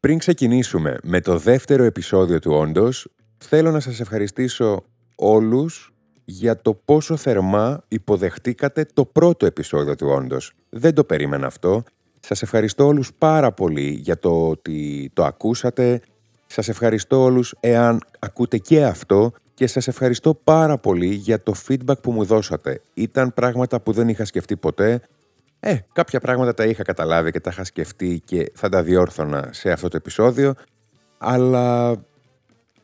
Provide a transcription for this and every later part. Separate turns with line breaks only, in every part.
Πριν ξεκινήσουμε με το δεύτερο επεισόδιο του Όντως, θέλω να σας ευχαριστήσω όλους για το πόσο θερμά υποδεχτήκατε το πρώτο επεισόδιο του Όντως. Δεν το περίμενα αυτό. Σας ευχαριστώ όλους πάρα πολύ για το ότι το ακούσατε. Σας ευχαριστώ όλους εάν ακούτε και αυτό και σας ευχαριστώ πάρα πολύ για το feedback που μου δώσατε. Ήταν πράγματα που δεν είχα σκεφτεί ποτέ. Ε, κάποια πράγματα τα είχα καταλάβει και τα είχα σκεφτεί και θα τα διόρθωνα σε αυτό το επεισόδιο, αλλά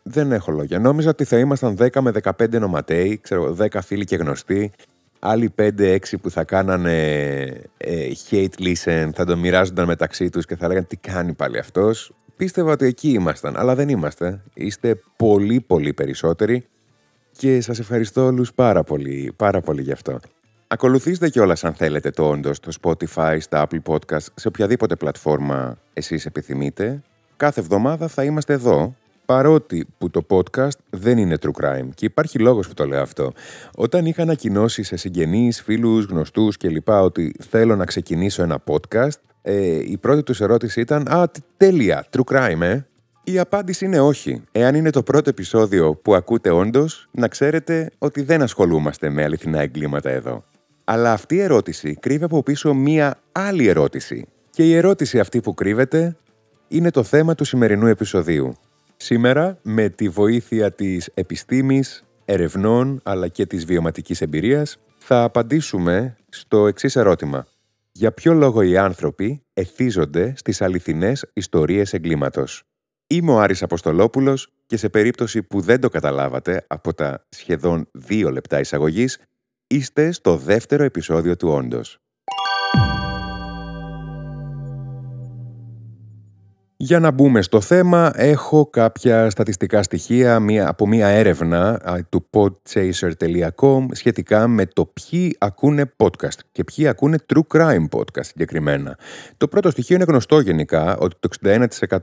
δεν έχω λόγια. Νόμιζα ότι θα ήμασταν 10 με 15 νοματέοι, ξέρω, 10 φίλοι και γνωστοί, άλλοι 5-6 που θα κάνανε ε, hate listen, θα το μοιράζονταν μεταξύ τους και θα λέγανε τι κάνει πάλι αυτός. Πίστευα ότι εκεί ήμασταν, αλλά δεν είμαστε. Είστε πολύ πολύ περισσότεροι και σας ευχαριστώ όλους πάρα πολύ, πάρα πολύ γι' αυτό. Ακολουθήστε κιόλας αν θέλετε το όντως στο Spotify, στα Apple Podcast, σε οποιαδήποτε πλατφόρμα εσείς επιθυμείτε. Κάθε εβδομάδα θα είμαστε εδώ, παρότι που το podcast δεν είναι true crime. Και υπάρχει λόγος που το λέω αυτό. Όταν είχα ανακοινώσει σε συγγενείς, φίλους, γνωστούς κλπ. ότι θέλω να ξεκινήσω ένα podcast, ε, η πρώτη τους ερώτηση ήταν «Α, τέλεια, true crime, ε». Η απάντηση είναι όχι. Εάν είναι το πρώτο επεισόδιο που ακούτε όντως, να ξέρετε ότι δεν ασχολούμαστε με αληθινά εγκλήματα εδώ. Αλλά αυτή η ερώτηση κρύβει από πίσω μία άλλη ερώτηση. Και η ερώτηση αυτή που κρύβεται είναι το θέμα του σημερινού επεισοδίου. Σήμερα, με τη βοήθεια της επιστήμης, ερευνών αλλά και της βιωματικής εμπειρίας, θα απαντήσουμε στο εξής ερώτημα. Για ποιο λόγο οι άνθρωποι εθίζονται στις αληθινές ιστορίες εγκλήματος; Είμαι ο Άρης Αποστολόπουλος και σε περίπτωση που δεν το καταλάβατε από τα σχεδόν δύο λεπτά εισαγωγής, είστε στο δεύτερο επεισόδιο του Όντως. Για να μπούμε στο θέμα, έχω κάποια στατιστικά στοιχεία μία, από μία έρευνα του podchaser.com σχετικά με το ποιοι ακούνε podcast και ποιοι ακούνε true crime podcast συγκεκριμένα. Το πρώτο στοιχείο είναι γνωστό γενικά, ότι το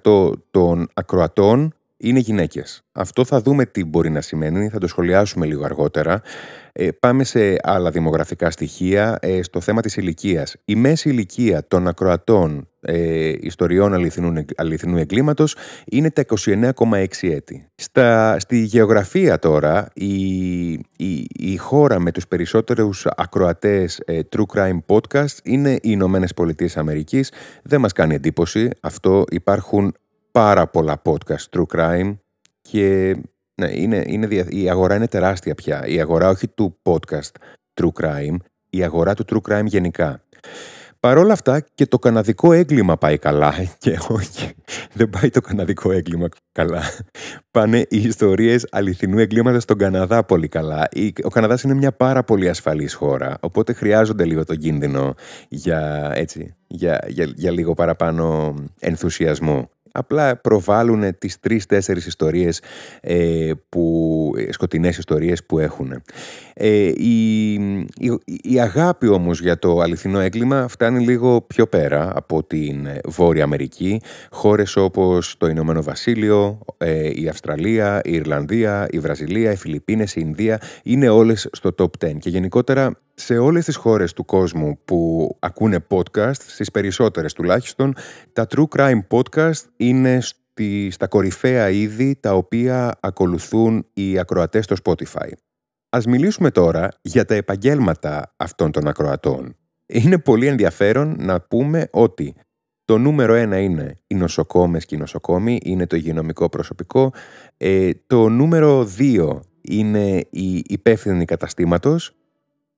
61% των ακροατών είναι γυναίκες. Αυτό θα δούμε τι μπορεί να σημαίνει, θα το σχολιάσουμε λίγο αργότερα. Ε, πάμε σε άλλα δημογραφικά στοιχεία ε, στο θέμα της ηλικίας. Η μέση ηλικία των ακροατών ε, ιστοριών αληθινού, αληθινού εγκλήματος είναι τα 29,6 έτη. Στα, στη γεωγραφία τώρα, η, η, η χώρα με τους περισσότερους ακροατές ε, True Crime Podcast είναι οι Ηνωμένες Πολιτείες Αμερικής. Δεν μας κάνει εντύπωση. Αυτό υπάρχουν πάρα πολλά podcast True Crime και ναι, είναι, είναι, η αγορά είναι τεράστια πια. Η αγορά όχι του podcast True Crime, η αγορά του True Crime γενικά. Παρ' όλα αυτά και το καναδικό έγκλημα πάει καλά και όχι, δεν πάει το καναδικό έγκλημα καλά. Πάνε οι ιστορίες αληθινού εγκλήματος στον Καναδά πολύ καλά. Ο Καναδάς είναι μια πάρα πολύ ασφαλής χώρα, οπότε χρειάζονται λίγο το κίνδυνο για, έτσι, για, για, για λίγο παραπάνω ενθουσιασμό απλά προβάλλουν τις τρεις-τέσσερις ιστορίες, ε, που, ε, σκοτεινές ιστορίες που έχουν. Ε, η, η, αγάπη όμως για το αληθινό έγκλημα φτάνει λίγο πιο πέρα από την Βόρεια Αμερική. Χώρες όπως το Ηνωμένο Βασίλειο, ε, η Αυστραλία, η Ιρλανδία, η Βραζιλία, οι Φιλιππίνες, η Ινδία είναι όλες στο top 10 και γενικότερα σε όλες τις χώρες του κόσμου που ακούνε podcast, στις περισσότερες τουλάχιστον, τα True Crime Podcast είναι στη, στα κορυφαία είδη τα οποία ακολουθούν οι ακροατές στο Spotify. Ας μιλήσουμε τώρα για τα επαγγέλματα αυτών των ακροατών. Είναι πολύ ενδιαφέρον να πούμε ότι το νούμερο ένα είναι οι νοσοκόμες και οι νοσοκόμοι, είναι το υγειονομικό προσωπικό. Ε, το νούμερο δύο είναι οι υπεύθυνοι καταστήματος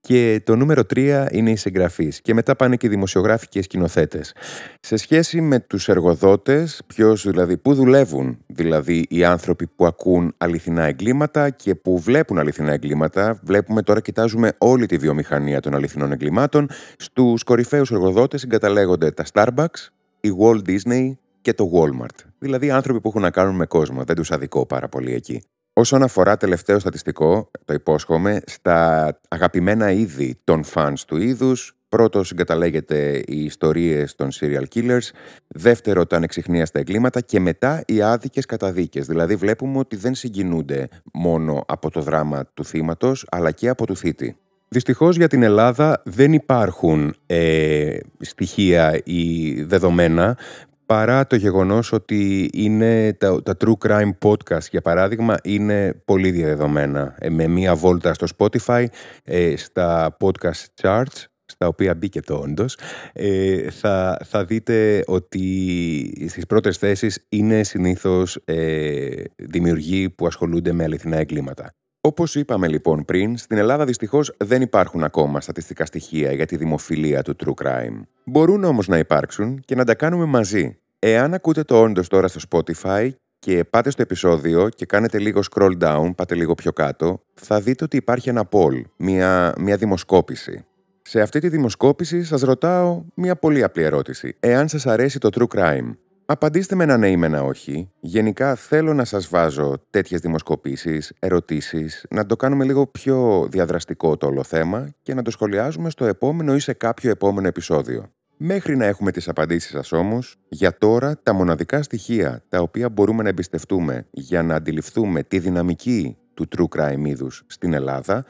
και το νούμερο 3 είναι οι συγγραφείς. Και μετά πάνε και οι δημοσιογράφοι και οι σκηνοθέτες. Σε σχέση με τους εργοδότες, ποιος δηλαδή, πού δουλεύουν δηλαδή οι άνθρωποι που ακούν αληθινά εγκλήματα και που βλέπουν αληθινά εγκλήματα. Βλέπουμε τώρα, κοιτάζουμε όλη τη βιομηχανία των αληθινών εγκλημάτων. Στους κορυφαίους εργοδότες συγκαταλέγονται τα Starbucks, η Walt Disney και το Walmart. Δηλαδή άνθρωποι που έχουν να κάνουν με κόσμο. Δεν τους αδικό πάρα πολύ εκεί. Όσον αφορά τελευταίο στατιστικό, το υπόσχομαι, στα αγαπημένα είδη των fans του είδους, πρώτο συγκαταλέγεται οι ιστορίες των serial killers, δεύτερο τα ανεξιχνίαστα εγκλήματα και μετά οι άδικες καταδίκες. Δηλαδή βλέπουμε ότι δεν συγκινούνται μόνο από το δράμα του θύματος, αλλά και από του θήτη. Δυστυχώς για την Ελλάδα δεν υπάρχουν ε, στοιχεία ή δεδομένα παρά το γεγονός ότι είναι τα, τα True Crime Podcast, για παράδειγμα, είναι πολύ διαδεδομένα. Ε, με μία βόλτα στο Spotify, ε, στα podcast charts, στα οποία μπήκε το όντως, ε, θα, θα δείτε ότι στις πρώτες θέσεις είναι συνήθως ε, δημιουργοί που ασχολούνται με αληθινά εγκλήματα. Όπως είπαμε λοιπόν πριν, στην Ελλάδα δυστυχώς δεν υπάρχουν ακόμα στατιστικά στοιχεία για τη δημοφιλία του true crime. Μπορούν όμως να υπάρξουν και να τα κάνουμε μαζί. Εάν ακούτε το όντως τώρα στο Spotify και πάτε στο επεισόδιο και κάνετε λίγο scroll down, πάτε λίγο πιο κάτω, θα δείτε ότι υπάρχει ένα poll, μια, μια δημοσκόπηση. Σε αυτή τη δημοσκόπηση σας ρωτάω μια πολύ απλή ερώτηση. Εάν σας αρέσει το true crime, απαντήστε με ένα ναι ή με ένα όχι. Γενικά θέλω να σας βάζω τέτοιες δημοσκοπήσεις, ερωτήσεις, να το κάνουμε λίγο πιο διαδραστικό το όλο θέμα και να το σχολιάζουμε στο επόμενο ή σε κάποιο επόμενο επεισόδιο. Μέχρι να έχουμε τις απαντήσεις σας όμως, για τώρα τα μοναδικά στοιχεία τα οποία μπορούμε να εμπιστευτούμε για να αντιληφθούμε τη δυναμική του true crime είδους στην Ελλάδα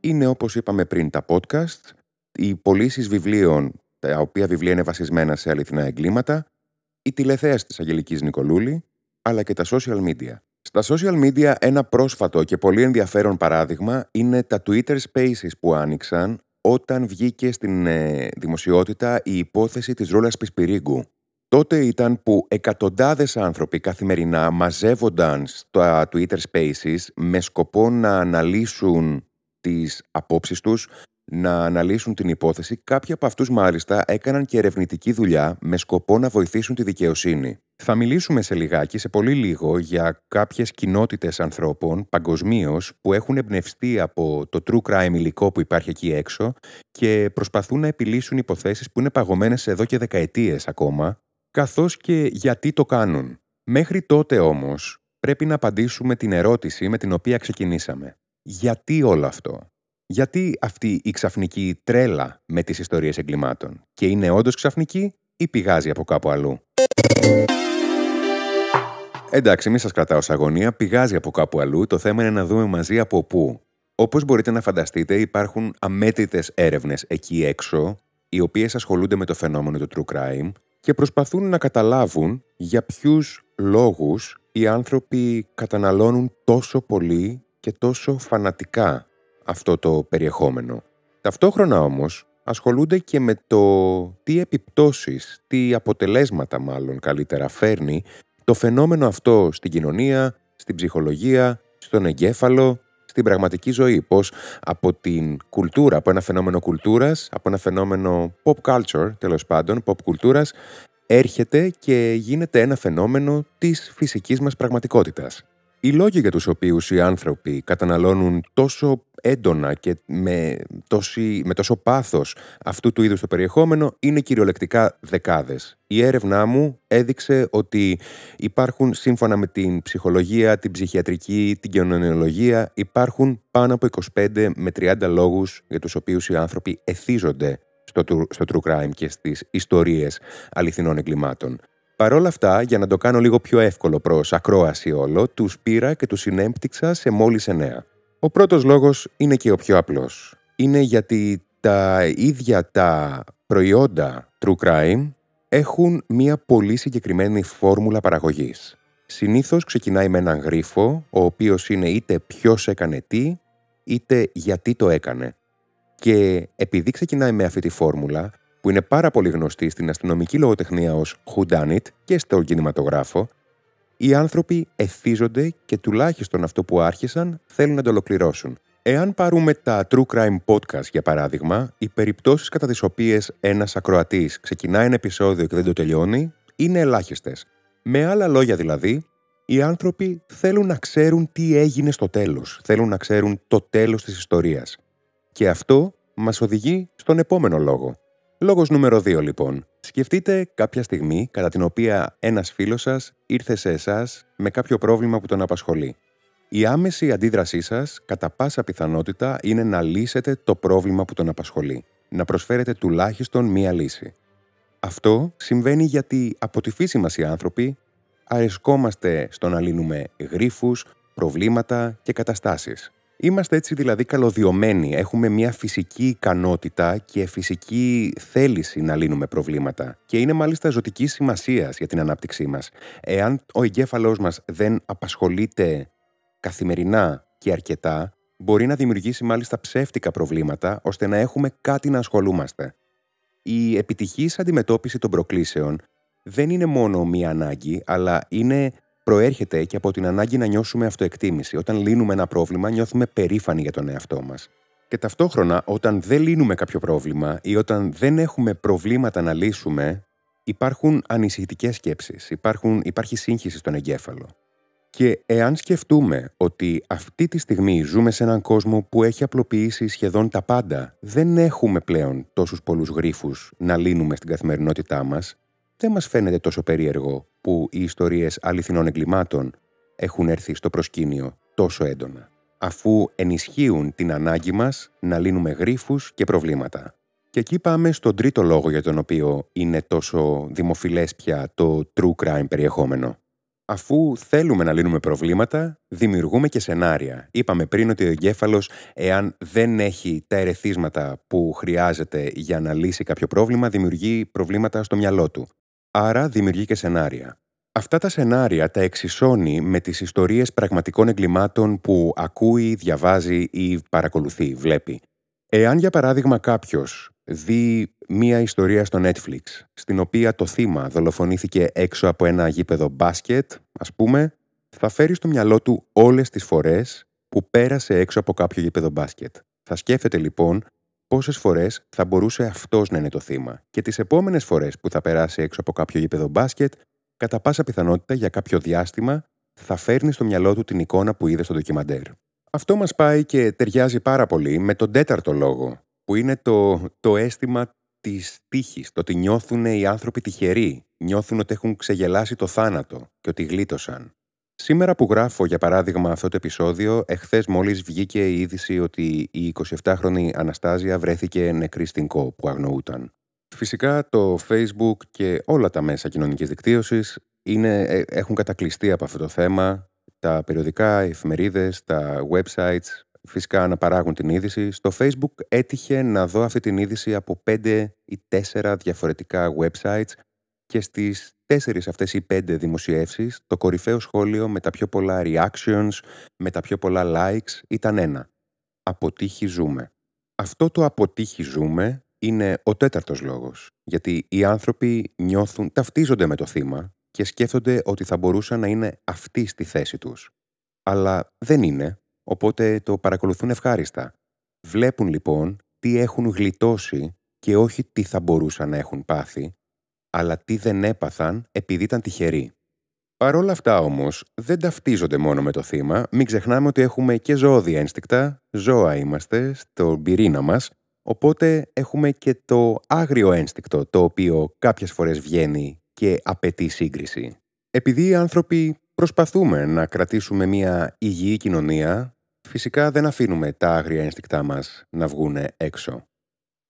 είναι όπως είπαμε πριν τα podcast, οι πωλήσεις βιβλίων, τα οποία βιβλία είναι βασισμένα σε αληθινά εγκλήματα, η τηλεθέαση της Αγγελικής Νικολούλη, αλλά και τα social media. Στα social media ένα πρόσφατο και πολύ ενδιαφέρον παράδειγμα είναι τα Twitter Spaces που άνοιξαν όταν βγήκε στην ε, δημοσιότητα η υπόθεση της Ρούλας Πισπυρίγκου. Τότε ήταν που εκατοντάδες άνθρωποι καθημερινά μαζεύονταν στα Twitter Spaces με σκοπό να αναλύσουν τις απόψεις τους, να αναλύσουν την υπόθεση, κάποιοι από αυτούς μάλιστα έκαναν και ερευνητική δουλειά με σκοπό να βοηθήσουν τη δικαιοσύνη. Θα μιλήσουμε σε λιγάκι, σε πολύ λίγο, για κάποιες κοινότητες ανθρώπων παγκοσμίως που έχουν εμπνευστεί από το true crime υλικό που υπάρχει εκεί έξω και προσπαθούν να επιλύσουν υποθέσεις που είναι παγωμένες εδώ και δεκαετίες ακόμα, καθώς και γιατί το κάνουν. Μέχρι τότε όμως πρέπει να απαντήσουμε την ερώτηση με την οποία ξεκινήσαμε. Γιατί όλο αυτό; Γιατί αυτή η ξαφνική τρέλα με τις ιστορίες εγκλημάτων; Και είναι όντως ξαφνική ή πηγάζει από κάπου αλλού; Εντάξει, μην σας κρατάω σε αγωνία, πηγάζει από κάπου αλλού, το θέμα είναι να δούμε μαζί από πού. Όπως μπορείτε να φανταστείτε υπάρχουν αμέτρητες έρευνες εκεί έξω, οι οποίες ασχολούνται με το φαινόμενο του true crime και προσπαθούν να καταλάβουν για ποιους λόγους οι άνθρωποι καταναλώνουν τόσο πολύ και τόσο φανατικά αυτό το περιεχόμενο. Ταυτόχρονα όμως ασχολούνται και με το τι επιπτώσεις, τι αποτελέσματα μάλλον καλύτερα φέρνει το φαινόμενο αυτό στην κοινωνία, στην ψυχολογία, στον εγκέφαλο, στην πραγματική ζωή. Πώς από την κουλτούρα, από ένα φαινόμενο κουλτούρας, από ένα φαινόμενο pop culture τέλος πάντων, pop κουλτούρας, έρχεται και γίνεται ένα φαινόμενο της φυσικής μας πραγματικότητας. Οι λόγοι για τους οποίους οι άνθρωποι καταναλώνουν τόσο έντονα και με, τόση, με τόσο πάθος αυτού του είδους το περιεχόμενο είναι κυριολεκτικά δεκάδες. Η έρευνά μου έδειξε ότι υπάρχουν σύμφωνα με την ψυχολογία, την ψυχιατρική, την κοινωνιολογία υπάρχουν πάνω από 25 με 30 λόγους για τους οποίους οι άνθρωποι εθίζονται στο, στο true crime και στις ιστορίες αληθινών εγκλημάτων. Παρ' όλα αυτά, για να το κάνω λίγο πιο εύκολο προς ακρόαση όλο, τους πήρα και τους συνέμπτυξα σε μόλις εννέα. Ο πρώτος λόγος είναι και ο πιο απλός. Είναι γιατί τα ίδια τα προϊόντα true crime έχουν μία πολύ συγκεκριμένη φόρμουλα παραγωγής. Συνήθως ξεκινάει με έναν γρίφο, ο οποίος είναι είτε ποιος έκανε τι, είτε γιατί το έκανε. Και επειδή ξεκινάει με αυτή τη φόρμουλα, που είναι πάρα πολύ γνωστή στην αστυνομική λογοτεχνία ως whodunit και στο κινηματογράφο, οι άνθρωποι εθίζονται και τουλάχιστον αυτό που άρχισαν θέλουν να το ολοκληρώσουν. Εάν πάρουμε τα True Crime Podcast για παράδειγμα, οι περιπτώσεις κατά τις οποίες ένας ακροατής ξεκινάει ένα επεισόδιο και δεν το τελειώνει είναι ελάχιστες. Με άλλα λόγια δηλαδή, οι άνθρωποι θέλουν να ξέρουν τι έγινε στο τέλος, θέλουν να ξέρουν το τέλος της ιστορίας. Και αυτό μας οδηγεί στον επόμενο λόγο. Λόγος νούμερο 2 λοιπόν. Σκεφτείτε κάποια στιγμή κατά την οποία ένας φίλος σας ήρθε σε εσάς με κάποιο πρόβλημα που τον απασχολεί. Η άμεση αντίδρασή σας, κατά πάσα πιθανότητα, είναι να λύσετε το πρόβλημα που τον απασχολεί. Να προσφέρετε τουλάχιστον μία λύση. Αυτό συμβαίνει γιατί από τη φύση μας οι άνθρωποι αρισκόμαστε στο να λύνουμε γρίφους, προβλήματα και καταστάσεις. Είμαστε έτσι δηλαδή καλωδιωμένοι. Έχουμε μια φυσική ικανότητα και φυσική θέληση να λύνουμε προβλήματα. Και είναι μάλιστα ζωτική σημασία για την ανάπτυξή μας. Εάν ο εγκέφαλός μας δεν απασχολείται καθημερινά και αρκετά, μπορεί να δημιουργήσει μάλιστα ψεύτικα προβλήματα ώστε να έχουμε κάτι να ασχολούμαστε. Η επιτυχής αντιμετώπιση των προκλήσεων δεν είναι μόνο μία ανάγκη, αλλά είναι προέρχεται και από την ανάγκη να νιώσουμε αυτοεκτίμηση. Όταν λύνουμε ένα πρόβλημα, νιώθουμε περήφανοι για τον εαυτό μας. Και ταυτόχρονα, όταν δεν λύνουμε κάποιο πρόβλημα ή όταν δεν έχουμε προβλήματα να λύσουμε, υπάρχουν ανησυχητικές σκέψεις, υπάρχει σύγχυση στον εγκέφαλο. Και εάν σκεφτούμε ότι αυτή τη στιγμή ζούμε σε έναν κόσμο που έχει απλοποιήσει σχεδόν τα πάντα, δεν έχουμε πλέον τόσους πολλούς γρίφους να λύνουμε στην καθημερινότητά μας, δεν μας φαίνεται τόσο περίεργο που οι ιστορίες αληθινών εγκλημάτων έχουν έρθει στο προσκήνιο τόσο έντονα, αφού ενισχύουν την ανάγκη μας να λύνουμε γρίφους και προβλήματα. Και εκεί πάμε στον τρίτο λόγο για τον οποίο είναι τόσο δημοφιλές πια το true crime περιεχόμενο. Αφού θέλουμε να λύνουμε προβλήματα, δημιουργούμε και σενάρια. Είπαμε πριν ότι ο εγκέφαλος, εάν δεν έχει τα ερεθίσματα που χρειάζεται για να λύσει κάποιο πρόβλημα, δημιουργεί προβλήματα στο μυαλό του. Άρα δημιουργεί και σενάρια. Αυτά τα σενάρια τα εξισώνει με τις ιστορίες πραγματικών εγκλημάτων που ακούει, διαβάζει ή παρακολουθεί, βλέπει. Εάν για παράδειγμα κάποιος δει μία ιστορία στο Netflix, στην οποία το θύμα δολοφονήθηκε έξω από ένα γήπεδο μπάσκετ, ας πούμε, θα φέρει στο μυαλό του όλες τις φορές που πέρασε έξω από κάποιο γήπεδο μπάσκετ. Θα σκέφτεται λοιπόν πόσες φορές θα μπορούσε αυτός να είναι το θύμα και τις επόμενες φορές που θα περάσει έξω από κάποιο γήπεδο μπάσκετ, κατά πάσα πιθανότητα για κάποιο διάστημα θα φέρνει στο μυαλό του την εικόνα που είδε στο ντοκιμαντέρ. Αυτό μας πάει και ταιριάζει πάρα πολύ με τον τέταρτο λόγο, που είναι το, το αίσθημα της τύχης, το ότι νιώθουν οι άνθρωποι τυχεροί, νιώθουν ότι έχουν ξεγελάσει το θάνατο και ότι γλίτωσαν. Σήμερα που γράφω, για παράδειγμα, αυτό το επεισόδιο, εχθές μόλις βγήκε η είδηση ότι η 27χρονη Αναστάζια βρέθηκε νεκρή στην ΚΟ που αγνοούταν. Φυσικά το Facebook και όλα τα μέσα κοινωνικής δικτύωσης είναι, ε, έχουν κατακλειστεί από αυτό το θέμα. Τα περιοδικά, οι εφημερίδες, τα websites φυσικά αναπαράγουν την είδηση. Στο Facebook έτυχε να δω αυτή την είδηση από πέντε ή τέσσερα διαφορετικά websites και στις τέσσερις αυτές οι πέντε δημοσιεύσεις το κορυφαίο σχόλιο με τα πιο πολλά reactions, με τα πιο πολλά likes ήταν ένα. Αποτύχει ζούμε. Αυτό το αποτύχει ζούμε είναι ο τέταρτος λόγος. Γιατί οι άνθρωποι νιώθουν, ταυτίζονται με το θύμα και σκέφτονται ότι θα μπορούσαν να είναι αυτοί στη θέση τους. Αλλά δεν είναι, οπότε το παρακολουθούν ευχάριστα. Βλέπουν λοιπόν τι έχουν γλιτώσει και όχι τι θα μπορούσαν να έχουν πάθει αλλά τι δεν έπαθαν επειδή ήταν τυχεροί. Παρ' όλα αυτά όμως, δεν ταυτίζονται μόνο με το θύμα, μην ξεχνάμε ότι έχουμε και ζώδια ένστικτα, ζώα είμαστε στον πυρήνα μας, οπότε έχουμε και το άγριο ένστικτο, το οποίο κάποιες φορές βγαίνει και απαιτεί σύγκριση. Επειδή οι άνθρωποι προσπαθούμε να κρατήσουμε μια υγιή κοινωνία, φυσικά δεν αφήνουμε τα άγρια ένστικτά μας να βγούνε έξω.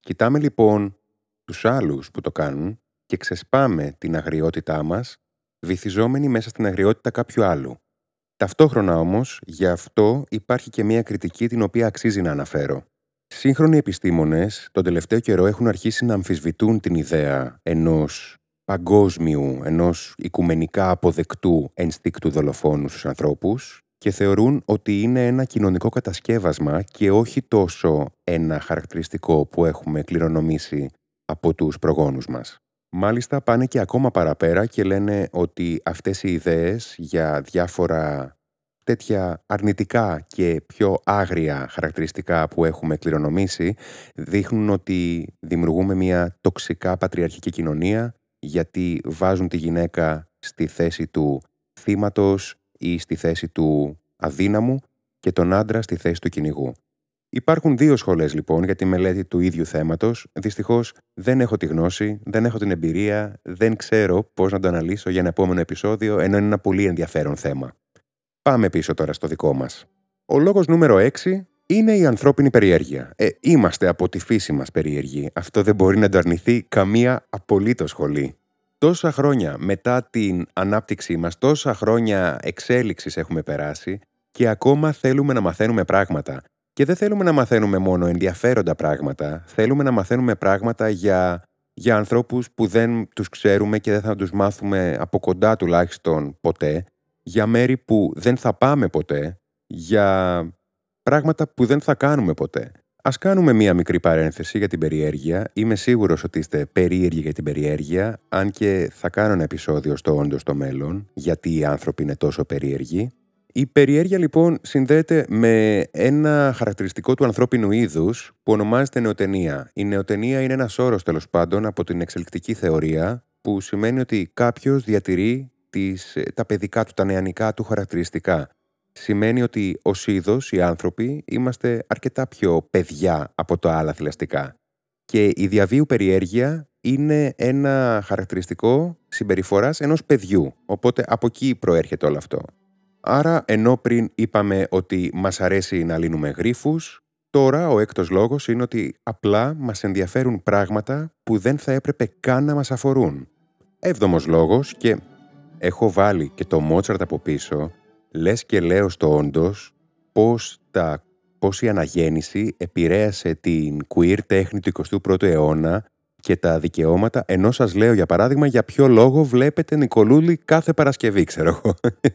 Κοιτάμε λοιπόν τους άλλους που το κάνουν και ξεσπάμε την αγριότητά μας, βυθιζόμενοι μέσα στην αγριότητα κάποιου άλλου. Ταυτόχρονα όμως, γι' αυτό υπάρχει και μια κριτική την οποία αξίζει να αναφέρω. Σύγχρονοι επιστήμονες τον τελευταίο καιρό έχουν αρχίσει να αμφισβητούν την ιδέα ενός παγκόσμιου, ενός οικουμενικά αποδεκτού ενστίκτου δολοφόνου στους ανθρώπους και θεωρούν ότι είναι ένα κοινωνικό κατασκεύασμα και όχι τόσο ένα χαρακτηριστικό που έχουμε κληρονομήσει από τους προγόνους μας. Μάλιστα πάνε και ακόμα παραπέρα και λένε ότι αυτές οι ιδέες για διάφορα τέτοια αρνητικά και πιο άγρια χαρακτηριστικά που έχουμε κληρονομήσει δείχνουν ότι δημιουργούμε μια τοξικά πατριαρχική κοινωνία γιατί βάζουν τη γυναίκα στη θέση του θύματος ή στη θέση του αδύναμου και τον άντρα στη θέση του κυνηγού. Υπάρχουν δύο σχολές λοιπόν για τη μελέτη του ίδιου θέματος. Δυστυχώς δεν έχω τη γνώση, δεν έχω την εμπειρία, δεν ξέρω πώς να το αναλύσω για ένα επόμενο επεισόδιο, ενώ είναι ένα πολύ ενδιαφέρον θέμα. Πάμε πίσω τώρα στο δικό μας. Ο λόγος νούμερο 6 είναι η ανθρώπινη περιέργεια. Ε, είμαστε από τη φύση μας περίεργοι. Αυτό δεν μπορεί να το αρνηθεί καμία απολύτως σχολή. Τόσα χρόνια μετά την ανάπτυξή μας, τόσα χρόνια εξέλιξης έχουμε περάσει και ακόμα θέλουμε να μαθαίνουμε πράγματα. Και δεν θέλουμε να μαθαίνουμε μόνο ενδιαφέροντα πράγματα, θέλουμε να μαθαίνουμε πράγματα για, για ανθρώπους που δεν τους ξέρουμε και δεν θα τους μάθουμε από κοντά τουλάχιστον ποτέ, για μέρη που δεν θα πάμε ποτέ, για πράγματα που δεν θα κάνουμε ποτέ. Α κάνουμε μία μικρή παρένθεση για την περιέργεια. Είμαι σίγουρος ότι είστε περίεργοι για την περιέργεια, αν και θα κάνω ένα επεισόδιο στο όντως στο μέλλον, γιατί οι άνθρωποι είναι τόσο περίεργοι. Η περιέργεια λοιπόν συνδέεται με ένα χαρακτηριστικό του ανθρώπινου είδους που ονομάζεται νεοτενία. Η νεοτενία είναι ένας όρος τέλος πάντων από την εξελικτική θεωρία, που σημαίνει ότι κάποιος διατηρεί τις, τα παιδικά του, τα νεανικά του χαρακτηριστικά σημαίνει ότι ως είδος οι άνθρωποι είμαστε αρκετά πιο παιδιά από τα άλλα θηλαστικά. Και η διαβίου περιέργεια είναι ένα χαρακτηριστικό συμπεριφοράς ενός παιδιού. Οπότε από εκεί προέρχεται όλο αυτό. Άρα, ενώ πριν είπαμε ότι μας αρέσει να λύνουμε γρήφου, τώρα ο έκτος λόγος είναι ότι απλά μας ενδιαφέρουν πράγματα που δεν θα έπρεπε καν να μας αφορούν. Έβδομος λόγος και έχω βάλει και το Μότσαρτ από πίσω λες και λέω στο όντως πώς, τα, πώς η αναγέννηση επηρέασε την queer τέχνη του 21ου αιώνα και τα δικαιώματα, ενώ σας λέω για παράδειγμα για ποιο λόγο βλέπετε Νικολούλη κάθε Παρασκευή, ξέρω εγώ.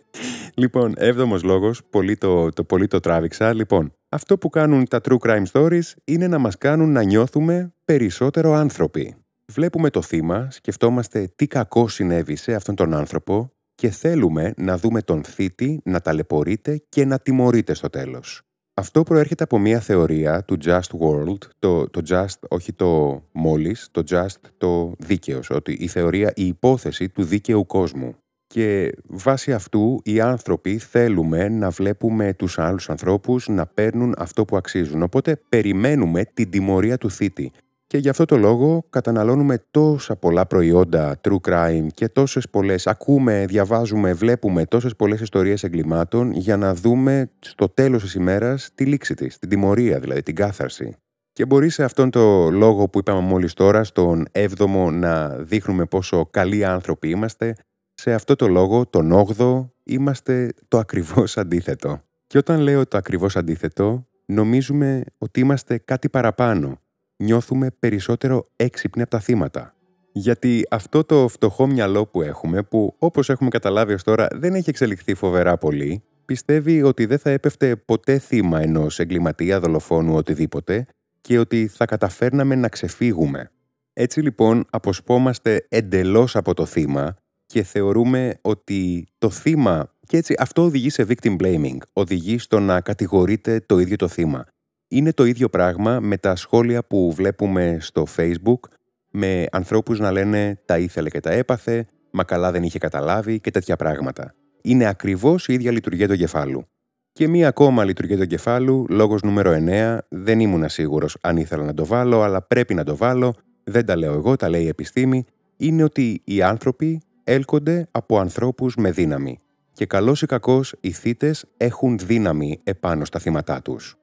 λοιπόν, έβδομος λόγος, πολύ το, το, πολύ το τράβηξα. Λοιπόν, αυτό που κάνουν τα true crime stories είναι να μας κάνουν να νιώθουμε περισσότερο άνθρωποι. Βλέπουμε το θύμα, σκεφτόμαστε τι κακό συνέβη σε αυτόν τον άνθρωπο και θέλουμε να δούμε τον θήτη να ταλαιπωρείται και να τιμωρείται στο τέλος. Αυτό προέρχεται από μια θεωρία του Just World, το, το Just, όχι το μόλις, το Just το δίκαιος, ότι η θεωρία, η υπόθεση του δίκαιου κόσμου. Και βάσει αυτού οι άνθρωποι θέλουμε να βλέπουμε τους άλλους ανθρώπους να παίρνουν αυτό που αξίζουν. Οπότε περιμένουμε την τιμωρία του θήτη. Και γι' αυτό το λόγο καταναλώνουμε τόσα πολλά προϊόντα true crime και τόσες πολλές, ακούμε, διαβάζουμε, βλέπουμε τόσες πολλές ιστορίες εγκλημάτων για να δούμε στο τέλος της ημέρας τη λήξη της, την τιμωρία δηλαδή, την κάθαρση. Και μπορεί σε αυτόν τον λόγο που είπαμε μόλις τώρα, στον 7ο να δείχνουμε πόσο καλοί άνθρωποι είμαστε, σε αυτό το λόγο, τον 8ο, είμαστε το ακριβώς αντίθετο. Και όταν λέω το ακριβώς αντίθετο, νομίζουμε ότι είμαστε κάτι παραπάνω νιώθουμε περισσότερο έξυπνοι από τα θύματα. Γιατί αυτό το φτωχό μυαλό που έχουμε, που όπως έχουμε καταλάβει ως τώρα δεν έχει εξελιχθεί φοβερά πολύ, πιστεύει ότι δεν θα έπεφτε ποτέ θύμα ενός εγκληματία, δολοφόνου, οτιδήποτε και ότι θα καταφέρναμε να ξεφύγουμε. Έτσι λοιπόν αποσπόμαστε εντελώς από το θύμα και θεωρούμε ότι το θύμα, και έτσι αυτό οδηγεί σε victim blaming, οδηγεί στο να κατηγορείται το ίδιο το θύμα. Είναι το ίδιο πράγμα με τα σχόλια που βλέπουμε στο Facebook με ανθρώπους να λένε «τα ήθελε και τα έπαθε», «μα καλά δεν είχε καταλάβει» και τέτοια πράγματα. Είναι ακριβώς η ίδια λειτουργία του εγκεφάλου. Και μία ακόμα λειτουργία του εγκεφάλου, λόγος νούμερο 9, δεν ήμουν σίγουρος αν ήθελα να το βάλω, αλλά πρέπει να το βάλω, δεν τα λέω εγώ, τα λέει η επιστήμη, είναι ότι οι άνθρωποι έλκονται από ανθρώπους με δύναμη. Και καλός ή κακός οι θύτες έχουν δύναμη επάνω στα θύματά τους.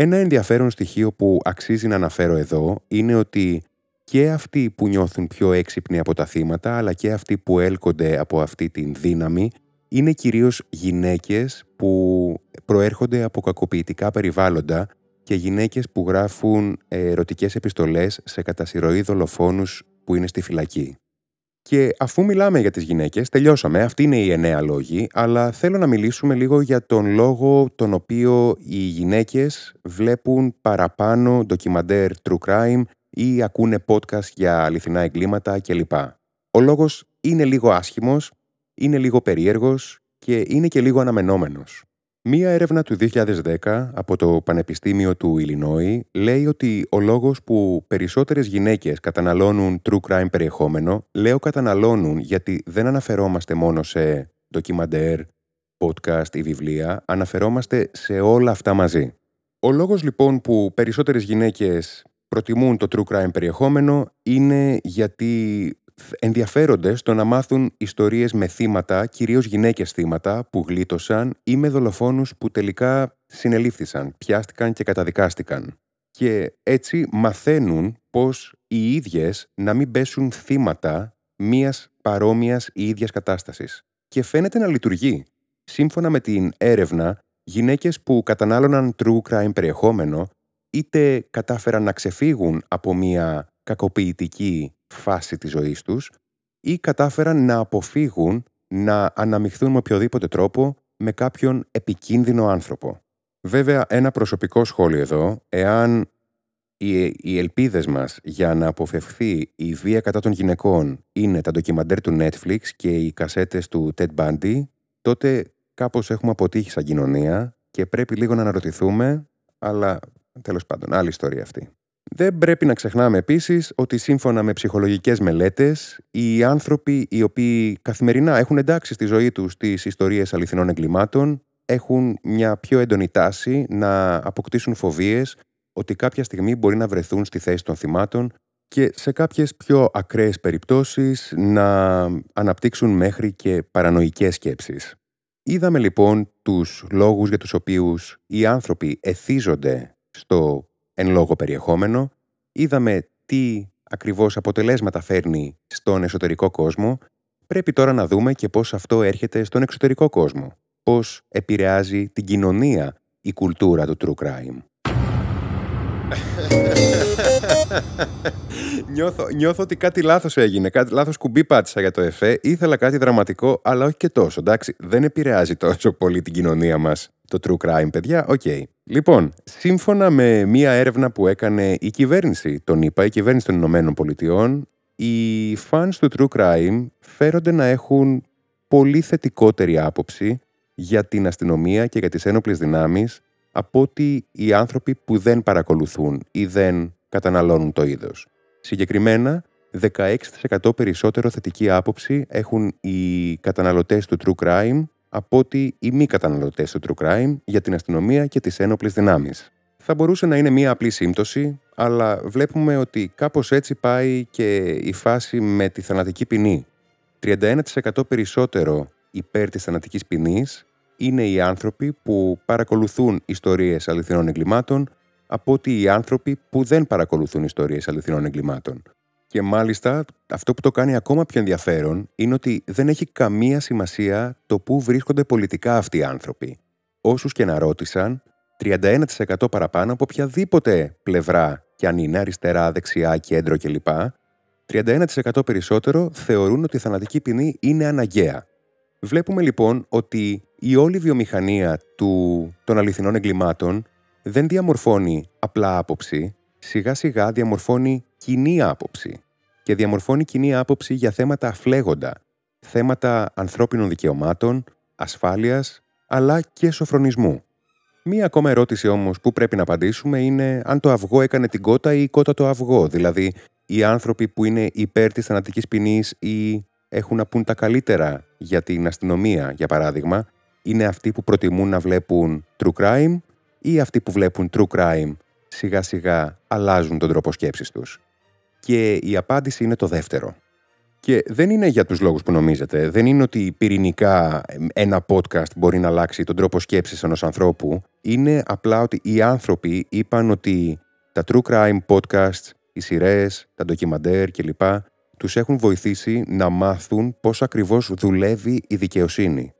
Ένα ενδιαφέρον στοιχείο που αξίζει να αναφέρω εδώ είναι ότι και αυτοί που νιώθουν πιο έξυπνοι από τα θύματα, αλλά και αυτοί που έλκονται από αυτή την δύναμη, είναι κυρίως γυναίκες που προέρχονται από κακοποιητικά περιβάλλοντα και γυναίκες που γράφουν ερωτικές επιστολές σε κατασυρωή δολοφόνους που είναι στη φυλακή. Και αφού μιλάμε για τις γυναίκες, τελειώσαμε, αυτή είναι η εννέα λόγη, αλλά θέλω να μιλήσουμε λίγο για τον λόγο τον οποίο οι γυναίκες βλέπουν παραπάνω ντοκιμαντέρ true crime ή ακούνε podcast για αληθινά εγκλήματα κλπ. Ο λόγος είναι λίγο άσχημος, είναι λίγο περίεργος και είναι και λίγο αναμενόμενος. Μία έρευνα του 2010 από το Πανεπιστήμιο του Ιλινόη λέει ότι ο λόγος που περισσότερες γυναίκες καταναλώνουν true crime περιεχόμενο, λέω καταναλώνουν γιατί δεν αναφερόμαστε μόνο σε ντοκιμαντέρ, podcast ή βιβλία, αναφερόμαστε σε όλα αυτά μαζί. Ο λόγος λοιπόν που περισσότερες γυναίκες προτιμούν το true crime περιεχόμενο είναι γιατί ενδιαφέρονται στο να μάθουν ιστορίες με θύματα, κυρίως γυναίκες θύματα που γλίτωσαν ή με δολοφόνους που τελικά συνελήφθησαν, πιάστηκαν και καταδικάστηκαν. Και έτσι μαθαίνουν πως οι ίδιες να μην πέσουν θύματα μίας παρόμοιας ή ίδιας κατάστασης. Και φαίνεται να λειτουργεί. Σύμφωνα με την έρευνα, Γυναίκες που κατανάλωναν true crime περιεχόμενο είτε κατάφεραν να ξεφύγουν από μια κακοποιητική φάση της ζωής τους ή κατάφεραν να αποφύγουν να αναμειχθούν με οποιοδήποτε τρόπο με κάποιον επικίνδυνο άνθρωπο. Βέβαια, ένα προσωπικό σχόλιο εδώ, εάν οι, οι ελπίδες μας για να αποφευχθεί η βία κατά των γυναικών είναι τα ντοκιμαντέρ του Netflix και οι κασέτες του Ted Bundy, τότε κάπως έχουμε αποτύχει σαν κοινωνία και πρέπει λίγο να αναρωτηθούμε, αλλά τέλος πάντων, άλλη ιστορία αυτή. Δεν πρέπει να ξεχνάμε επίσης ότι σύμφωνα με ψυχολογικές μελέτες, οι άνθρωποι οι οποίοι καθημερινά έχουν εντάξει στη ζωή τους τις ιστορίες αληθινών εγκλημάτων έχουν μια πιο έντονη τάση να αποκτήσουν φοβίες ότι κάποια στιγμή μπορεί να βρεθούν στη θέση των θυμάτων και σε κάποιες πιο ακραίες περιπτώσεις να αναπτύξουν μέχρι και παρανοϊκές σκέψεις. Είδαμε λοιπόν τους λόγους για τους οποίους οι άνθρωποι εθίζονται στο εν λόγω περιεχόμενο, είδαμε τι ακριβώς αποτελέσματα φέρνει στον εσωτερικό κόσμο, πρέπει τώρα να δούμε και πώς αυτό έρχεται στον εξωτερικό κόσμο, πώς επηρεάζει την κοινωνία η κουλτούρα του true crime. νιώθω, νιώθω ότι κάτι λάθος έγινε, κάτι λάθος κουμπί πάτησα για το εφέ, ήθελα κάτι δραματικό, αλλά όχι και τόσο, εντάξει, δεν επηρεάζει τόσο πολύ την κοινωνία μας το true crime, παιδιά, OK. Okay. Λοιπόν, σύμφωνα με μία έρευνα που έκανε η κυβέρνηση, τον είπα, η κυβέρνηση των Ηνωμένων Πολιτειών, οι fans του true crime φέρονται να έχουν πολύ θετικότερη άποψη για την αστυνομία και για τις ένοπλες δυνάμεις από ότι οι άνθρωποι που δεν παρακολουθούν ή δεν καταναλώνουν το είδος. Συγκεκριμένα, 16% περισσότερο θετική άποψη έχουν οι καταναλωτές του true crime από ότι οι μη καταναλωτές του true crime για την αστυνομία και τις ένοπλες δυνάμεις. Θα μπορούσε να είναι μία απλή σύμπτωση, αλλά βλέπουμε ότι κάπως έτσι πάει και η φάση με τη θανατική ποινή. 31% περισσότερο υπέρ της θανατικής ποινής είναι οι άνθρωποι που παρακολουθούν ιστορίες αληθινών εγκλημάτων από ότι οι άνθρωποι που δεν παρακολουθούν ιστορίες αληθινών εγκλημάτων. Και μάλιστα αυτό που το κάνει ακόμα πιο ενδιαφέρον είναι ότι δεν έχει καμία σημασία το πού βρίσκονται πολιτικά αυτοί οι άνθρωποι. Όσους και να ρώτησαν, 31% παραπάνω από οποιαδήποτε πλευρά και αν είναι αριστερά, δεξιά, κέντρο κλπ. 31% περισσότερο θεωρούν ότι η θανατική ποινή είναι αναγκαία. Βλέπουμε λοιπόν ότι η όλη βιομηχανία του, των αληθινών εγκλημάτων δεν διαμορφώνει απλά άποψη, σιγά σιγά διαμορφώνει κοινή άποψη. Και διαμορφώνει κοινή άποψη για θέματα αφλέγοντα, θέματα ανθρώπινων δικαιωμάτων, ασφάλειας, αλλά και σοφρονισμού. Μία ακόμα ερώτηση όμως που πρέπει να απαντήσουμε είναι αν το αυγό έκανε την κότα ή η κότα το αυγό, δηλαδή οι άνθρωποι που είναι υπέρ της θανατικής ποινής ή έχουν να πούν τα καλύτερα για την αστυνομία, για παράδειγμα, είναι αυτοί που προτιμούν να βλέπουν true crime ή αυτοί που βλέπουν true crime σιγά σιγά αλλάζουν τον τρόπο σκέψης τους. Και η απάντηση είναι το δεύτερο. Και δεν είναι για τους λόγους που νομίζετε. Δεν είναι ότι πυρηνικά ένα podcast μπορεί να αλλάξει τον τρόπο σκέψης ενός ανθρώπου. Είναι απλά ότι οι άνθρωποι είπαν ότι τα true crime podcasts, οι σειρές, τα ντοκιμαντέρ κλπ. τους έχουν βοηθήσει να μάθουν πώς ακριβώς δουλεύει η δικαιοσύνη.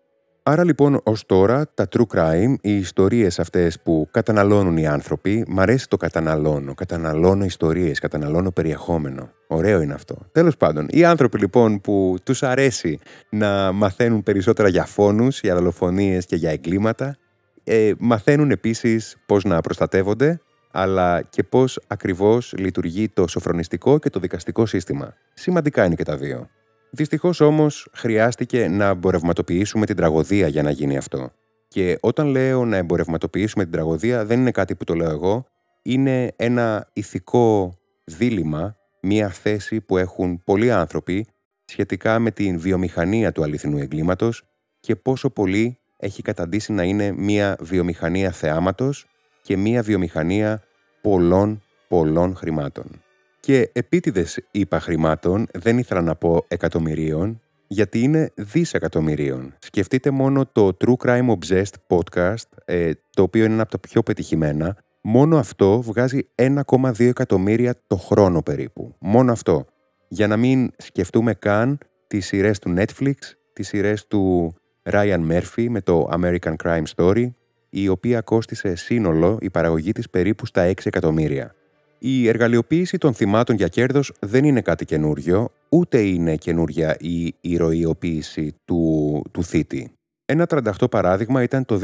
Άρα λοιπόν ως τώρα τα true crime, οι ιστορίες αυτές που καταναλώνουν οι άνθρωποι, μ' αρέσει το καταναλώνω, καταναλώνω ιστορίες, καταναλώνω περιεχόμενο. Ωραίο είναι αυτό. Τέλος πάντων, οι άνθρωποι λοιπόν που τους αρέσει να μαθαίνουν περισσότερα για φόνους, για δολοφονίες και για εγκλήματα, ε, μαθαίνουν επίσης πώς να προστατεύονται, αλλά και πώς ακριβώς λειτουργεί το σοφρονιστικό και το δικαστικό σύστημα. Σημαντικά είναι και τα δύο. Δυστυχώς όμως χρειάστηκε να εμπορευματοποιήσουμε την τραγωδία για να γίνει αυτό. Και όταν λέω να εμπορευματοποιήσουμε την τραγωδία, δεν είναι κάτι που το λέω εγώ. Είναι ένα ηθικό δίλημα, μια θέση που έχουν πολλοί άνθρωποι σχετικά με την βιομηχανία του αληθινού εγκλήματος και πόσο πολύ έχει καταντήσει να είναι μια βιομηχανία θεάματος και μια βιομηχανία πολλών πολλών χρημάτων. Και επίτηδες είπα χρημάτων, δεν ήθελα να πω εκατομμυρίων, γιατί είναι δισεκατομμυρίων. Σκεφτείτε μόνο το True Crime Obsessed podcast, ε, το οποίο είναι ένα από τα πιο πετυχημένα. Μόνο αυτό βγάζει 1,2 εκατομμύρια το χρόνο περίπου. Μόνο αυτό. Για να μην σκεφτούμε καν τις σειρές του Netflix, τις σειρές του Ryan Murphy με το American Crime Story η οποία κόστισε σύνολο η παραγωγή της περίπου στα 6 εκατομμύρια. Η εργαλειοποίηση των θυμάτων για κέρδος δεν είναι κάτι καινούριο, ούτε είναι καινούρια η ηρωιοποίηση του, του θήτη. Ένα 38 παράδειγμα ήταν το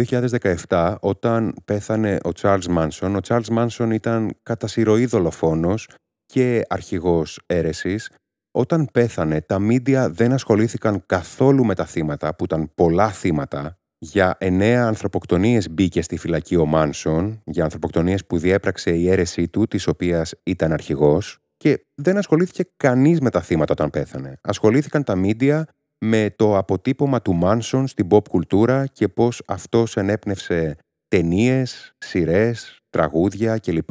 2017 όταν πέθανε ο Charles Manson. Ο Charles Manson ήταν κατά συρροή δολοφόνος και αρχηγός αίρεσης. Όταν πέθανε, τα μίντια δεν ασχολήθηκαν καθόλου με τα θύματα, που ήταν πολλά θύματα. Για εννέα ανθρωποκτονίες μπήκε στη φυλακή ο Μάνσον, για ανθρωποκτονίες που διέπραξε η αίρεσή του, της οποίας ήταν αρχηγός, και δεν ασχολήθηκε κανείς με τα θύματα όταν πέθανε. Ασχολήθηκαν τα μίντια με το αποτύπωμα του Μάνσον στην pop κουλτούρα και πώς αυτός ενέπνευσε ταινίες, σειρές, τραγούδια κλπ.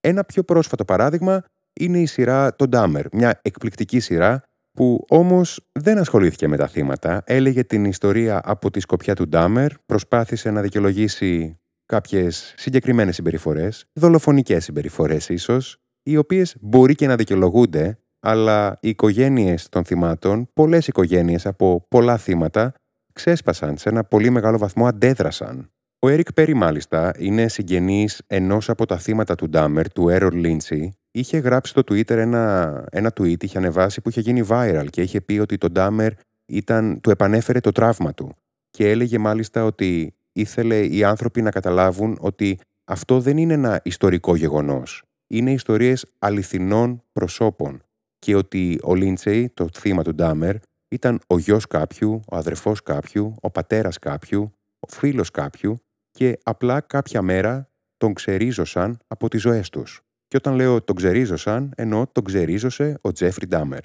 Ένα πιο πρόσφατο παράδειγμα είναι η σειρά «Το Ντάμερ», μια εκπληκτική σειρά που όμως δεν ασχολήθηκε με τα θύματα, έλεγε την ιστορία από τη σκοπιά του Ντάμερ, προσπάθησε να δικαιολογήσει κάποιες συγκεκριμένες συμπεριφορές, δολοφονικές συμπεριφορές ίσως, οι οποίες μπορεί και να δικαιολογούνται αλλά οι οικογένειες των θυμάτων, πολλές οικογένειες από πολλά θύματα, ξέσπασαν σε ένα πολύ μεγάλο βαθμό, αντέδρασαν. Ο Έρικ Πέρι, μάλιστα, είναι συγγενής ενός από τα θύματα του Ντάμερ, του Έρορ Λίντσι. Είχε γράψει στο Twitter ένα, ένα tweet, είχε ανεβάσει που είχε γίνει viral και είχε πει ότι το Ντάμερ ήταν, του επανέφερε το τραύμα του. Και έλεγε μάλιστα ότι ήθελε οι άνθρωποι να καταλάβουν ότι αυτό δεν είναι ένα ιστορικό γεγονός. Είναι ιστορίες αληθινών προσώπων και ότι ο Λίντσεϊ, το θύμα του Ντάμερ, ήταν ο γιος κάποιου, ο αδερφός κάποιου, ο πατέρας κάποιου, ο φίλος κάποιου και απλά κάποια μέρα τον ξερίζωσαν από τις ζωές τους. Και όταν λέω τον ξερίζωσαν, εννοώ τον ξερίζωσε ο Τζέφρι Ντάμερ.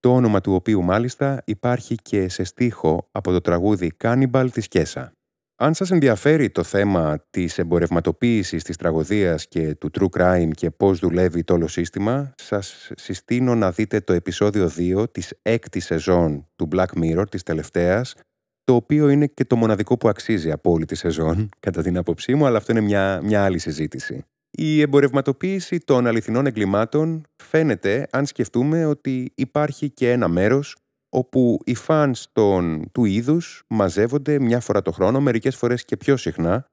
Το όνομα του οποίου μάλιστα υπάρχει και σε στίχο από το τραγούδι «Cannibal» της Κέσα. Αν σας ενδιαφέρει το θέμα της εμπορευματοποίησης της τραγωδίας και του true crime και πώς δουλεύει το όλο σύστημα, σας συστήνω να δείτε το επεισόδιο 2 της έκτης σεζόν του Black Mirror, της τελευταίας, το οποίο είναι και το μοναδικό που αξίζει από όλη τη σεζόν, κατά την άποψή μου, αλλά αυτό είναι μια, μια άλλη συζήτηση. Η εμπορευματοποίηση των αληθινών εγκλημάτων φαίνεται αν σκεφτούμε ότι υπάρχει και ένα μέρος όπου οι fans των, του είδους μαζεύονται μια φορά το χρόνο, μερικές φορές και πιο συχνά,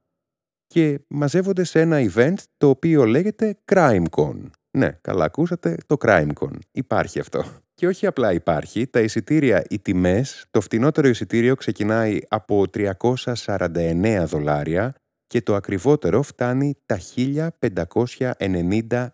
και μαζεύονται σε ένα event το οποίο λέγεται CrimeCon. Ναι, καλά ακούσατε, το CrimeCon. Υπάρχει αυτό. Και όχι απλά υπάρχει, τα εισιτήρια, οι τιμές, το φτηνότερο εισιτήριο ξεκινάει από 349 δολάρια και το ακριβότερο φτάνει τα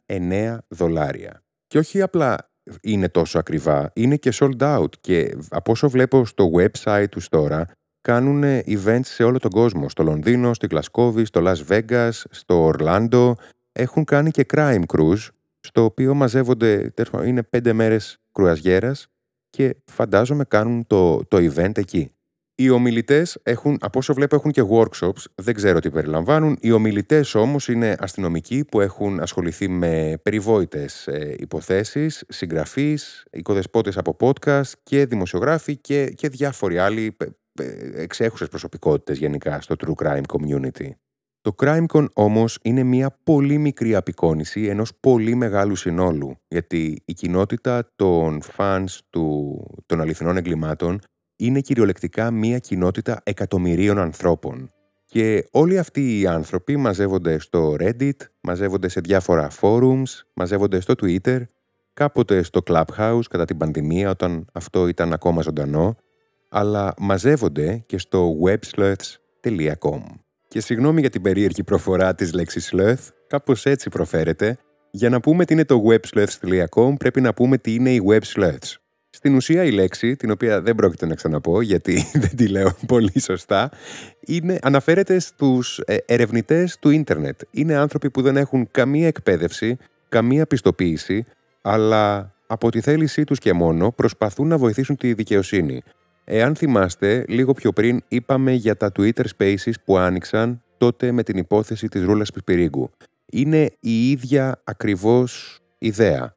1599 δολάρια. Και όχι απλά είναι τόσο ακριβά, είναι και sold out και από όσο βλέπω στο website τους τώρα, κάνουν events σε όλο τον κόσμο, στο Λονδίνο, στη Γλασκόβη, στο Las Vegas, στο Ορλάντο, έχουν κάνει και crime cruise, στο οποίο μαζεύονται, είναι πέντε μέρες κρουαζιέρας και φαντάζομαι κάνουν το, το event εκεί. Οι ομιλητές έχουν, από όσο βλέπω, έχουν και workshops. Δεν ξέρω τι περιλαμβάνουν. Οι ομιλητές όμως είναι αστυνομικοί που έχουν ασχοληθεί με περιβόητες υποθέσεις, συγγραφείς, οικοδεσπότες από podcast και δημοσιογράφοι και, και διάφοροι άλλοι εξέχουσες προσωπικότητες γενικά στο true crime community. Το CrimeCon όμως είναι μια πολύ μικρή απεικόνηση ενός πολύ μεγάλου συνόλου, γιατί η κοινότητα των fans του, των αληθινών εγκλημάτων είναι κυριολεκτικά μία κοινότητα εκατομμυρίων ανθρώπων. Και όλοι αυτοί οι άνθρωποι μαζεύονται στο Reddit, μαζεύονται σε διάφορα forums, μαζεύονται στο Twitter, κάποτε στο Clubhouse κατά την πανδημία όταν αυτό ήταν ακόμα ζωντανό, αλλά μαζεύονται και στο websleuths.com. Και συγγνώμη για την περίεργη προφορά της λέξης sleuth, κάπως έτσι προφέρεται. Για να πούμε τι είναι το websleuths.com πρέπει να πούμε τι είναι οι websleuths. Στην ουσία η λέξη, την οποία δεν πρόκειται να ξαναπώ γιατί δεν τη λέω πολύ σωστά, είναι, αναφέρεται στους ε, ερευνητές του ίντερνετ. Είναι άνθρωποι που δεν έχουν καμία εκπαίδευση, καμία πιστοποίηση, αλλά από τη θέλησή τους και μόνο προσπαθούν να βοηθήσουν τη δικαιοσύνη. Εάν θυμάστε, λίγο πιο πριν είπαμε για τα Twitter Spaces που άνοιξαν τότε με την υπόθεση της Ρούλας Πισπυρίγκου. Είναι η ίδια ακριβώς ιδέα.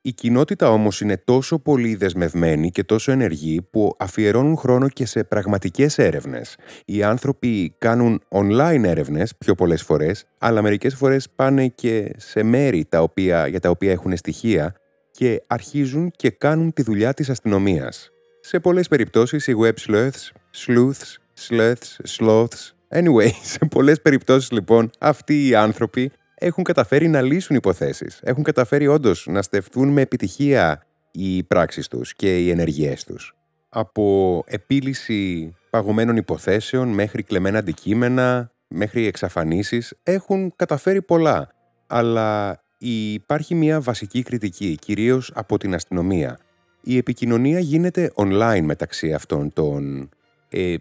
Η κοινότητα όμως είναι τόσο πολύ δεσμευμένη και τόσο ενεργή που αφιερώνουν χρόνο και σε πραγματικές έρευνες. Οι άνθρωποι κάνουν online έρευνες πιο πολλές φορές, αλλά μερικές φορές πάνε και σε μέρη τα οποία, για τα οποία έχουν στοιχεία και αρχίζουν και κάνουν τη δουλειά της αστυνομίας. Σε πολλές περιπτώσεις οι web sleuths, sleuths, sleuths, sloths Anyway, σε πολλές περιπτώσεις λοιπόν αυτοί οι άνθρωποι έχουν καταφέρει να λύσουν υποθέσεις. Έχουν καταφέρει όντως να στεφτούν με επιτυχία οι πράξεις τους και οι ενεργειές τους. Από επίλυση παγωμένων υποθέσεων μέχρι κλεμμένα αντικείμενα, μέχρι εξαφανίσεις, έχουν καταφέρει πολλά. Αλλά υπάρχει μια βασική κριτική, κυρίως από την αστυνομία. Η επικοινωνία γίνεται online μεταξύ αυτών των, ε,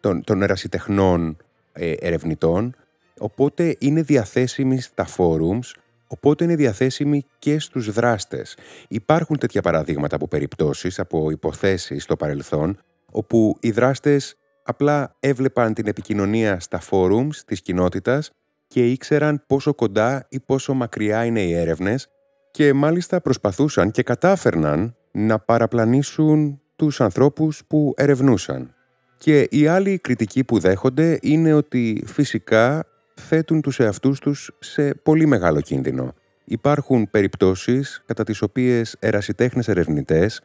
των, των ερασιτεχνών ε, ερευνητών, οπότε είναι διαθέσιμη στα forums, οπότε είναι διαθέσιμη και στους δράστες. Υπάρχουν τέτοια παραδείγματα από περιπτώσεις, από υποθέσεις στο παρελθόν, όπου οι δράστες απλά έβλεπαν την επικοινωνία στα forums της κοινότητας και ήξεραν πόσο κοντά ή πόσο μακριά είναι οι έρευνες και μάλιστα προσπαθούσαν και κατάφερναν να παραπλανήσουν τους ανθρώπους που ερευνούσαν. Και η άλλη κριτική που δέχονται είναι ότι φυσικά θέτουν τους εαυτούς τους σε πολύ μεγάλο κίνδυνο. Υπάρχουν περιπτώσεις κατά τις οποίες ερασιτέχνες ερευνητές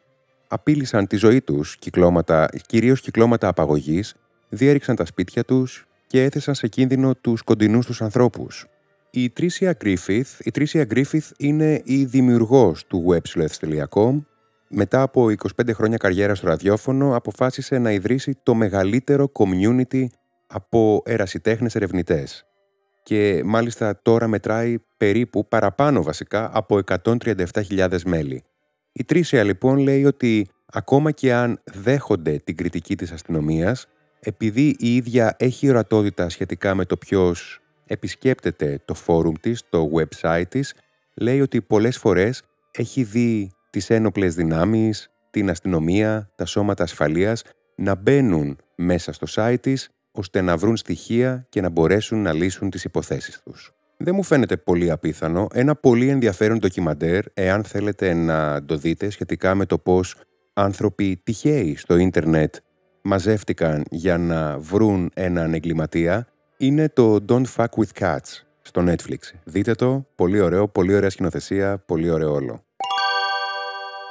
απείλησαν τη ζωή τους, κυκλώματα, κυρίως κυκλώματα απαγωγής, διέριξαν τα σπίτια τους και έθεσαν σε κίνδυνο τους κοντινούς τους ανθρώπους. Η Τρίσια Γκρίφιθ, η Τρίσια Γκρίφιθ είναι η δημιουργός του websloths.com. Μετά από 25 χρόνια καριέρας στο ραδιόφωνο, αποφάσισε να ιδρύσει το μεγαλύτερο community από ερασιτέχνες ερευνητές. Και μάλιστα τώρα μετράει περίπου παραπάνω βασικά από 137.000 μέλη. Η Τρίσια λοιπόν λέει ότι ακόμα και αν δέχονται την κριτική της αστυνομίας, επειδή η ίδια έχει ορατότητα σχετικά με το ποιος επισκέπτεται το φόρουμ της, το website της, λέει ότι πολλές φορές έχει δει τις ένοπλες δυνάμεις, την αστυνομία, τα σώματα ασφαλείας να μπαίνουν μέσα στο site της ώστε να βρουν στοιχεία και να μπορέσουν να λύσουν τις υποθέσεις τους. Δεν μου φαίνεται πολύ απίθανο. Ένα πολύ ενδιαφέρον ντοκιμαντέρ, εάν θέλετε να το δείτε, σχετικά με το πώς άνθρωποι τυχαίοι στο ίντερνετ μαζεύτηκαν για να βρουν έναν εγκληματία, είναι το Don't Fuck With Cats στο Netflix. Δείτε το, πολύ ωραίο, πολύ ωραία σκηνοθεσία, πολύ ωραίο όλο.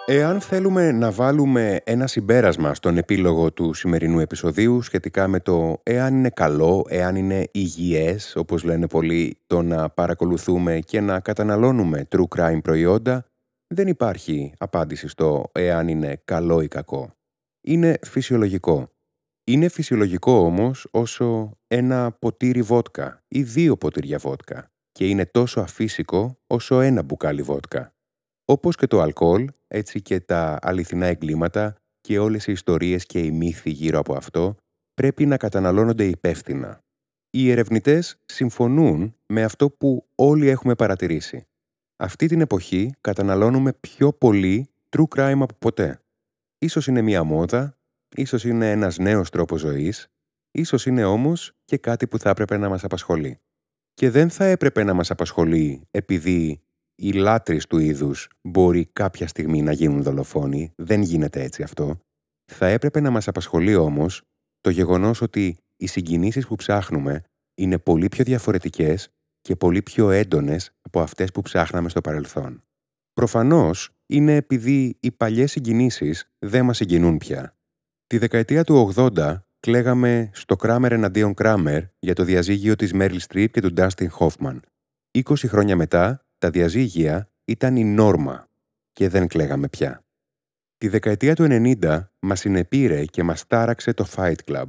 Εάν θέλουμε να βάλουμε ένα συμπέρασμα στον επίλογο του σημερινού επεισοδίου σχετικά με το εάν είναι καλό, εάν είναι υγιές, όπως λένε πολλοί, το να παρακολουθούμε και να καταναλώνουμε true crime προϊόντα, δεν υπάρχει απάντηση στο εάν είναι καλό ή κακό. Είναι φυσιολογικό. Είναι φυσιολογικό όμως όσο ένα ποτήρι βότκα ή δύο ποτήρια βότκα και είναι τόσο αφύσικο όσο ένα μπουκάλι βότκα. Όπως και το αλκοόλ, έτσι και τα αληθινά εγκλήματα και όλες οι ιστορίες και οι μύθοι γύρω από αυτό πρέπει να καταναλώνονται υπεύθυνα. Οι ερευνητές συμφωνούν με αυτό που όλοι έχουμε παρατηρήσει. Αυτή την εποχή καταναλώνουμε πιο πολύ true crime από ποτέ. Ίσως είναι μία μόδα, ίσως είναι ένας νέος τρόπος ζωής, ίσως είναι όμως και κάτι που θα έπρεπε να μας απασχολεί. Και δεν θα έπρεπε να μας απασχολεί επειδή οι λάτρεις του είδους μπορεί κάποια στιγμή να γίνουν δολοφόνοι, δεν γίνεται έτσι αυτό. Θα έπρεπε να μας απασχολεί όμως το γεγονός ότι οι συγκινήσεις που ψάχνουμε είναι πολύ πιο διαφορετικές και πολύ πιο έντονες από αυτές που ψάχναμε στο παρελθόν. Προφανώς είναι επειδή οι παλιές συγκινήσεις δεν μας συγκινούν πια. Τη δεκαετία του 80 κλαίγαμε στο Κράμερ εναντίον Κράμερ για το διαζύγιο της Μέρλ Στριπ και του Ντάστιν Χόφμαν. 20 χρόνια μετά τα διαζύγια ήταν η νόρμα και δεν κλαίγαμε πια. Τη δεκαετία του 90 μας συνεπήρε και μας τάραξε το Fight Club.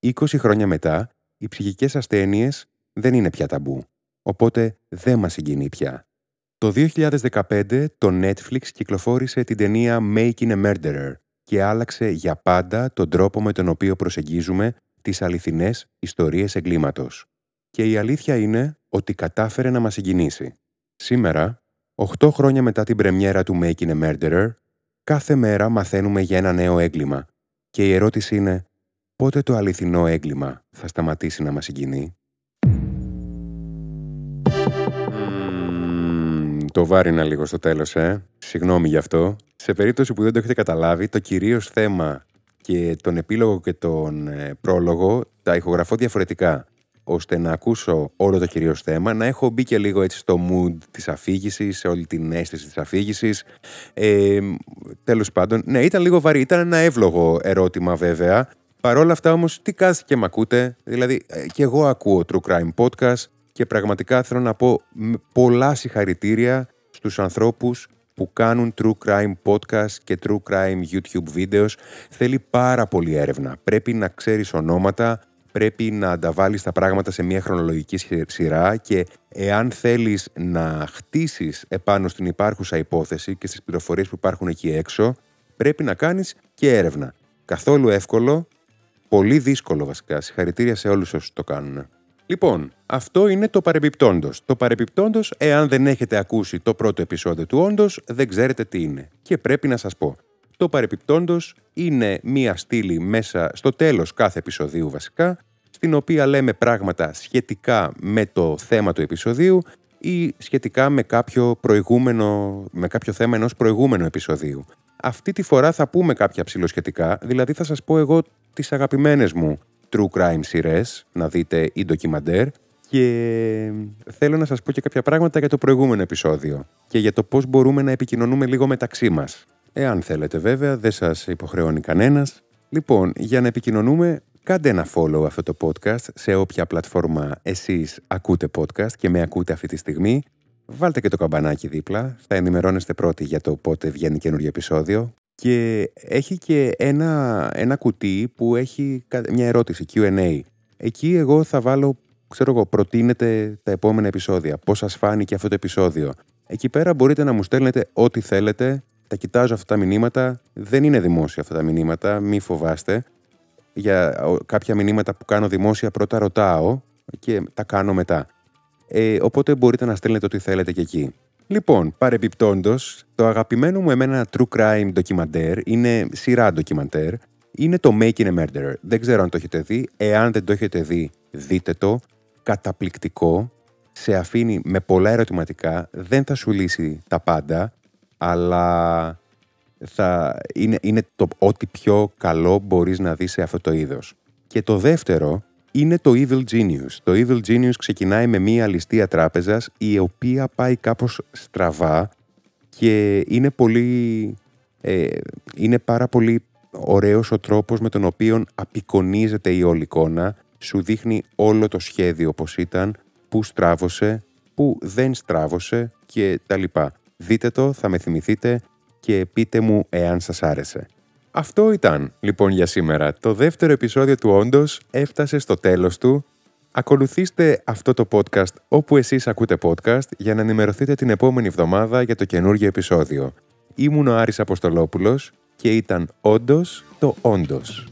20 χρόνια μετά, οι ψυχικές ασθένειες δεν είναι πια ταμπού, οπότε δεν μας συγκινεί πια. Το 2015 το Netflix κυκλοφόρησε την ταινία Making a Murderer και άλλαξε για πάντα τον τρόπο με τον οποίο προσεγγίζουμε τις αληθινές ιστορίες εγκλήματος. Και η αλήθεια είναι ότι κατάφερε να μας συγκινήσει. Σήμερα, 8 χρόνια μετά την πρεμιέρα του Making a Murderer, κάθε μέρα μαθαίνουμε για ένα νέο έγκλημα και η ερώτηση είναι πότε το αληθινό έγκλημα θα σταματήσει να μας συγκινεί; το βάρινα λίγο στο τέλος, ε. Συγγνώμη γι' αυτό. Σε περίπτωση που δεν το έχετε καταλάβει, το κυρίως θέμα και τον επίλογο και τον ε, πρόλογο τα ηχογραφώ διαφορετικά ώστε να ακούσω όλο το κυρίως θέμα, να έχω μπει και λίγο έτσι στο mood της αφήγησης, σε όλη την αίσθηση της αφήγησης. Ε, τέλος πάντων, ναι, ήταν λίγο βαρύ, ήταν ένα εύλογο ερώτημα βέβαια, Παρ' όλα αυτά όμως, τι κάθεστε και μ' ακούτε. Δηλαδή, ε, και εγώ ακούω True Crime Podcast και πραγματικά θέλω να πω πολλά συγχαρητήρια στους ανθρώπους που κάνουν True Crime Podcast και True Crime YouTube videos. Θέλει πάρα πολύ έρευνα. Πρέπει να ξέρεις ονόματα, πρέπει να ανταβάλεις τα πράγματα σε μια χρονολογική σειρά και εάν θέλεις να χτίσεις επάνω στην υπάρχουσα υπόθεση και στις πληροφορίες που υπάρχουν εκεί έξω, πρέπει να κάνεις και έρευνα. Καθόλου εύκολο, πολύ δύσκολο βασικά. Συγχαρητήρια σε όλους όσους το κάνουν. Λοιπόν, αυτό είναι το παρεμπιπτόντος. Το παρεμπιπτόντος, εάν δεν έχετε ακούσει το πρώτο επεισόδιο του όντως, δεν ξέρετε τι είναι. Και πρέπει να σας πω. Το παρεμπιπτόντο είναι μία στήλη μέσα στο τέλος κάθε επεισοδίου βασικά, στην οποία λέμε πράγματα σχετικά με το θέμα του επεισοδίου ή σχετικά με κάποιο, προηγούμενο, με κάποιο θέμα ενός προηγούμενου επεισοδίου. Αυτή τη φορά θα πούμε κάποια ψηλοσχετικά, δηλαδή θα σας πω εγώ τις αγαπημένες μου true crime σειρές, να δείτε ή ντοκιμαντέρ και θέλω να σας πω και κάποια πράγματα για το προηγούμενο επεισόδιο και για το πώς μπορούμε να επικοινωνούμε λίγο μεταξύ μας. Εάν θέλετε βέβαια, δεν σας υποχρεώνει κανένας. Λοιπόν, για να επικοινωνούμε, κάντε ένα follow αυτό το podcast σε όποια πλατφόρμα εσείς ακούτε podcast και με ακούτε αυτή τη στιγμή. Βάλτε και το καμπανάκι δίπλα, θα ενημερώνεστε πρώτοι για το πότε βγαίνει καινούργιο επεισόδιο. Και έχει και ένα, ένα κουτί που έχει μια ερώτηση, Q&A. Εκεί εγώ θα βάλω, ξέρω εγώ, προτείνετε τα επόμενα επεισόδια. Πώς σας φάνηκε αυτό το επεισόδιο. Εκεί πέρα μπορείτε να μου στέλνετε ό,τι θέλετε. Τα κοιτάζω αυτά τα μηνύματα. Δεν είναι δημόσια αυτά τα μηνύματα, μη φοβάστε. Για κάποια μηνύματα που κάνω δημόσια πρώτα ρωτάω και τα κάνω μετά. Ε, οπότε μπορείτε να στέλνετε ό,τι θέλετε και εκεί. Λοιπόν, παρεμπιπτόντω, το αγαπημένο μου εμένα true crime ντοκιμαντέρ είναι σειρά ντοκιμαντέρ. Είναι το Making a Murderer. Δεν ξέρω αν το έχετε δει. Εάν δεν το έχετε δει, δείτε το. Καταπληκτικό. Σε αφήνει με πολλά ερωτηματικά. Δεν θα σου λύσει τα πάντα, αλλά θα είναι, είναι το ό,τι πιο καλό μπορείς να δεις σε αυτό το είδος. Και το δεύτερο είναι το Evil Genius. Το Evil Genius ξεκινάει με μία ληστεία τράπεζας η οποία πάει κάπως στραβά και είναι πολύ... Ε, είναι πάρα πολύ ωραίος ο τρόπος με τον οποίο απεικονίζεται η όλη εικόνα, σου δείχνει όλο το σχέδιο όπως ήταν, που στράβωσε, που δεν στράβωσε και τα λοιπά. Δείτε το, θα με θυμηθείτε και πείτε μου εάν σας άρεσε. Αυτό ήταν λοιπόν για σήμερα. Το δεύτερο επεισόδιο του Όντως έφτασε στο τέλος του. Ακολουθήστε αυτό το podcast όπου εσείς ακούτε podcast για να ενημερωθείτε την επόμενη εβδομάδα για το καινούργιο επεισόδιο. Ήμουν ο Άρης Αποστολόπουλος και ήταν όντως το Όντως.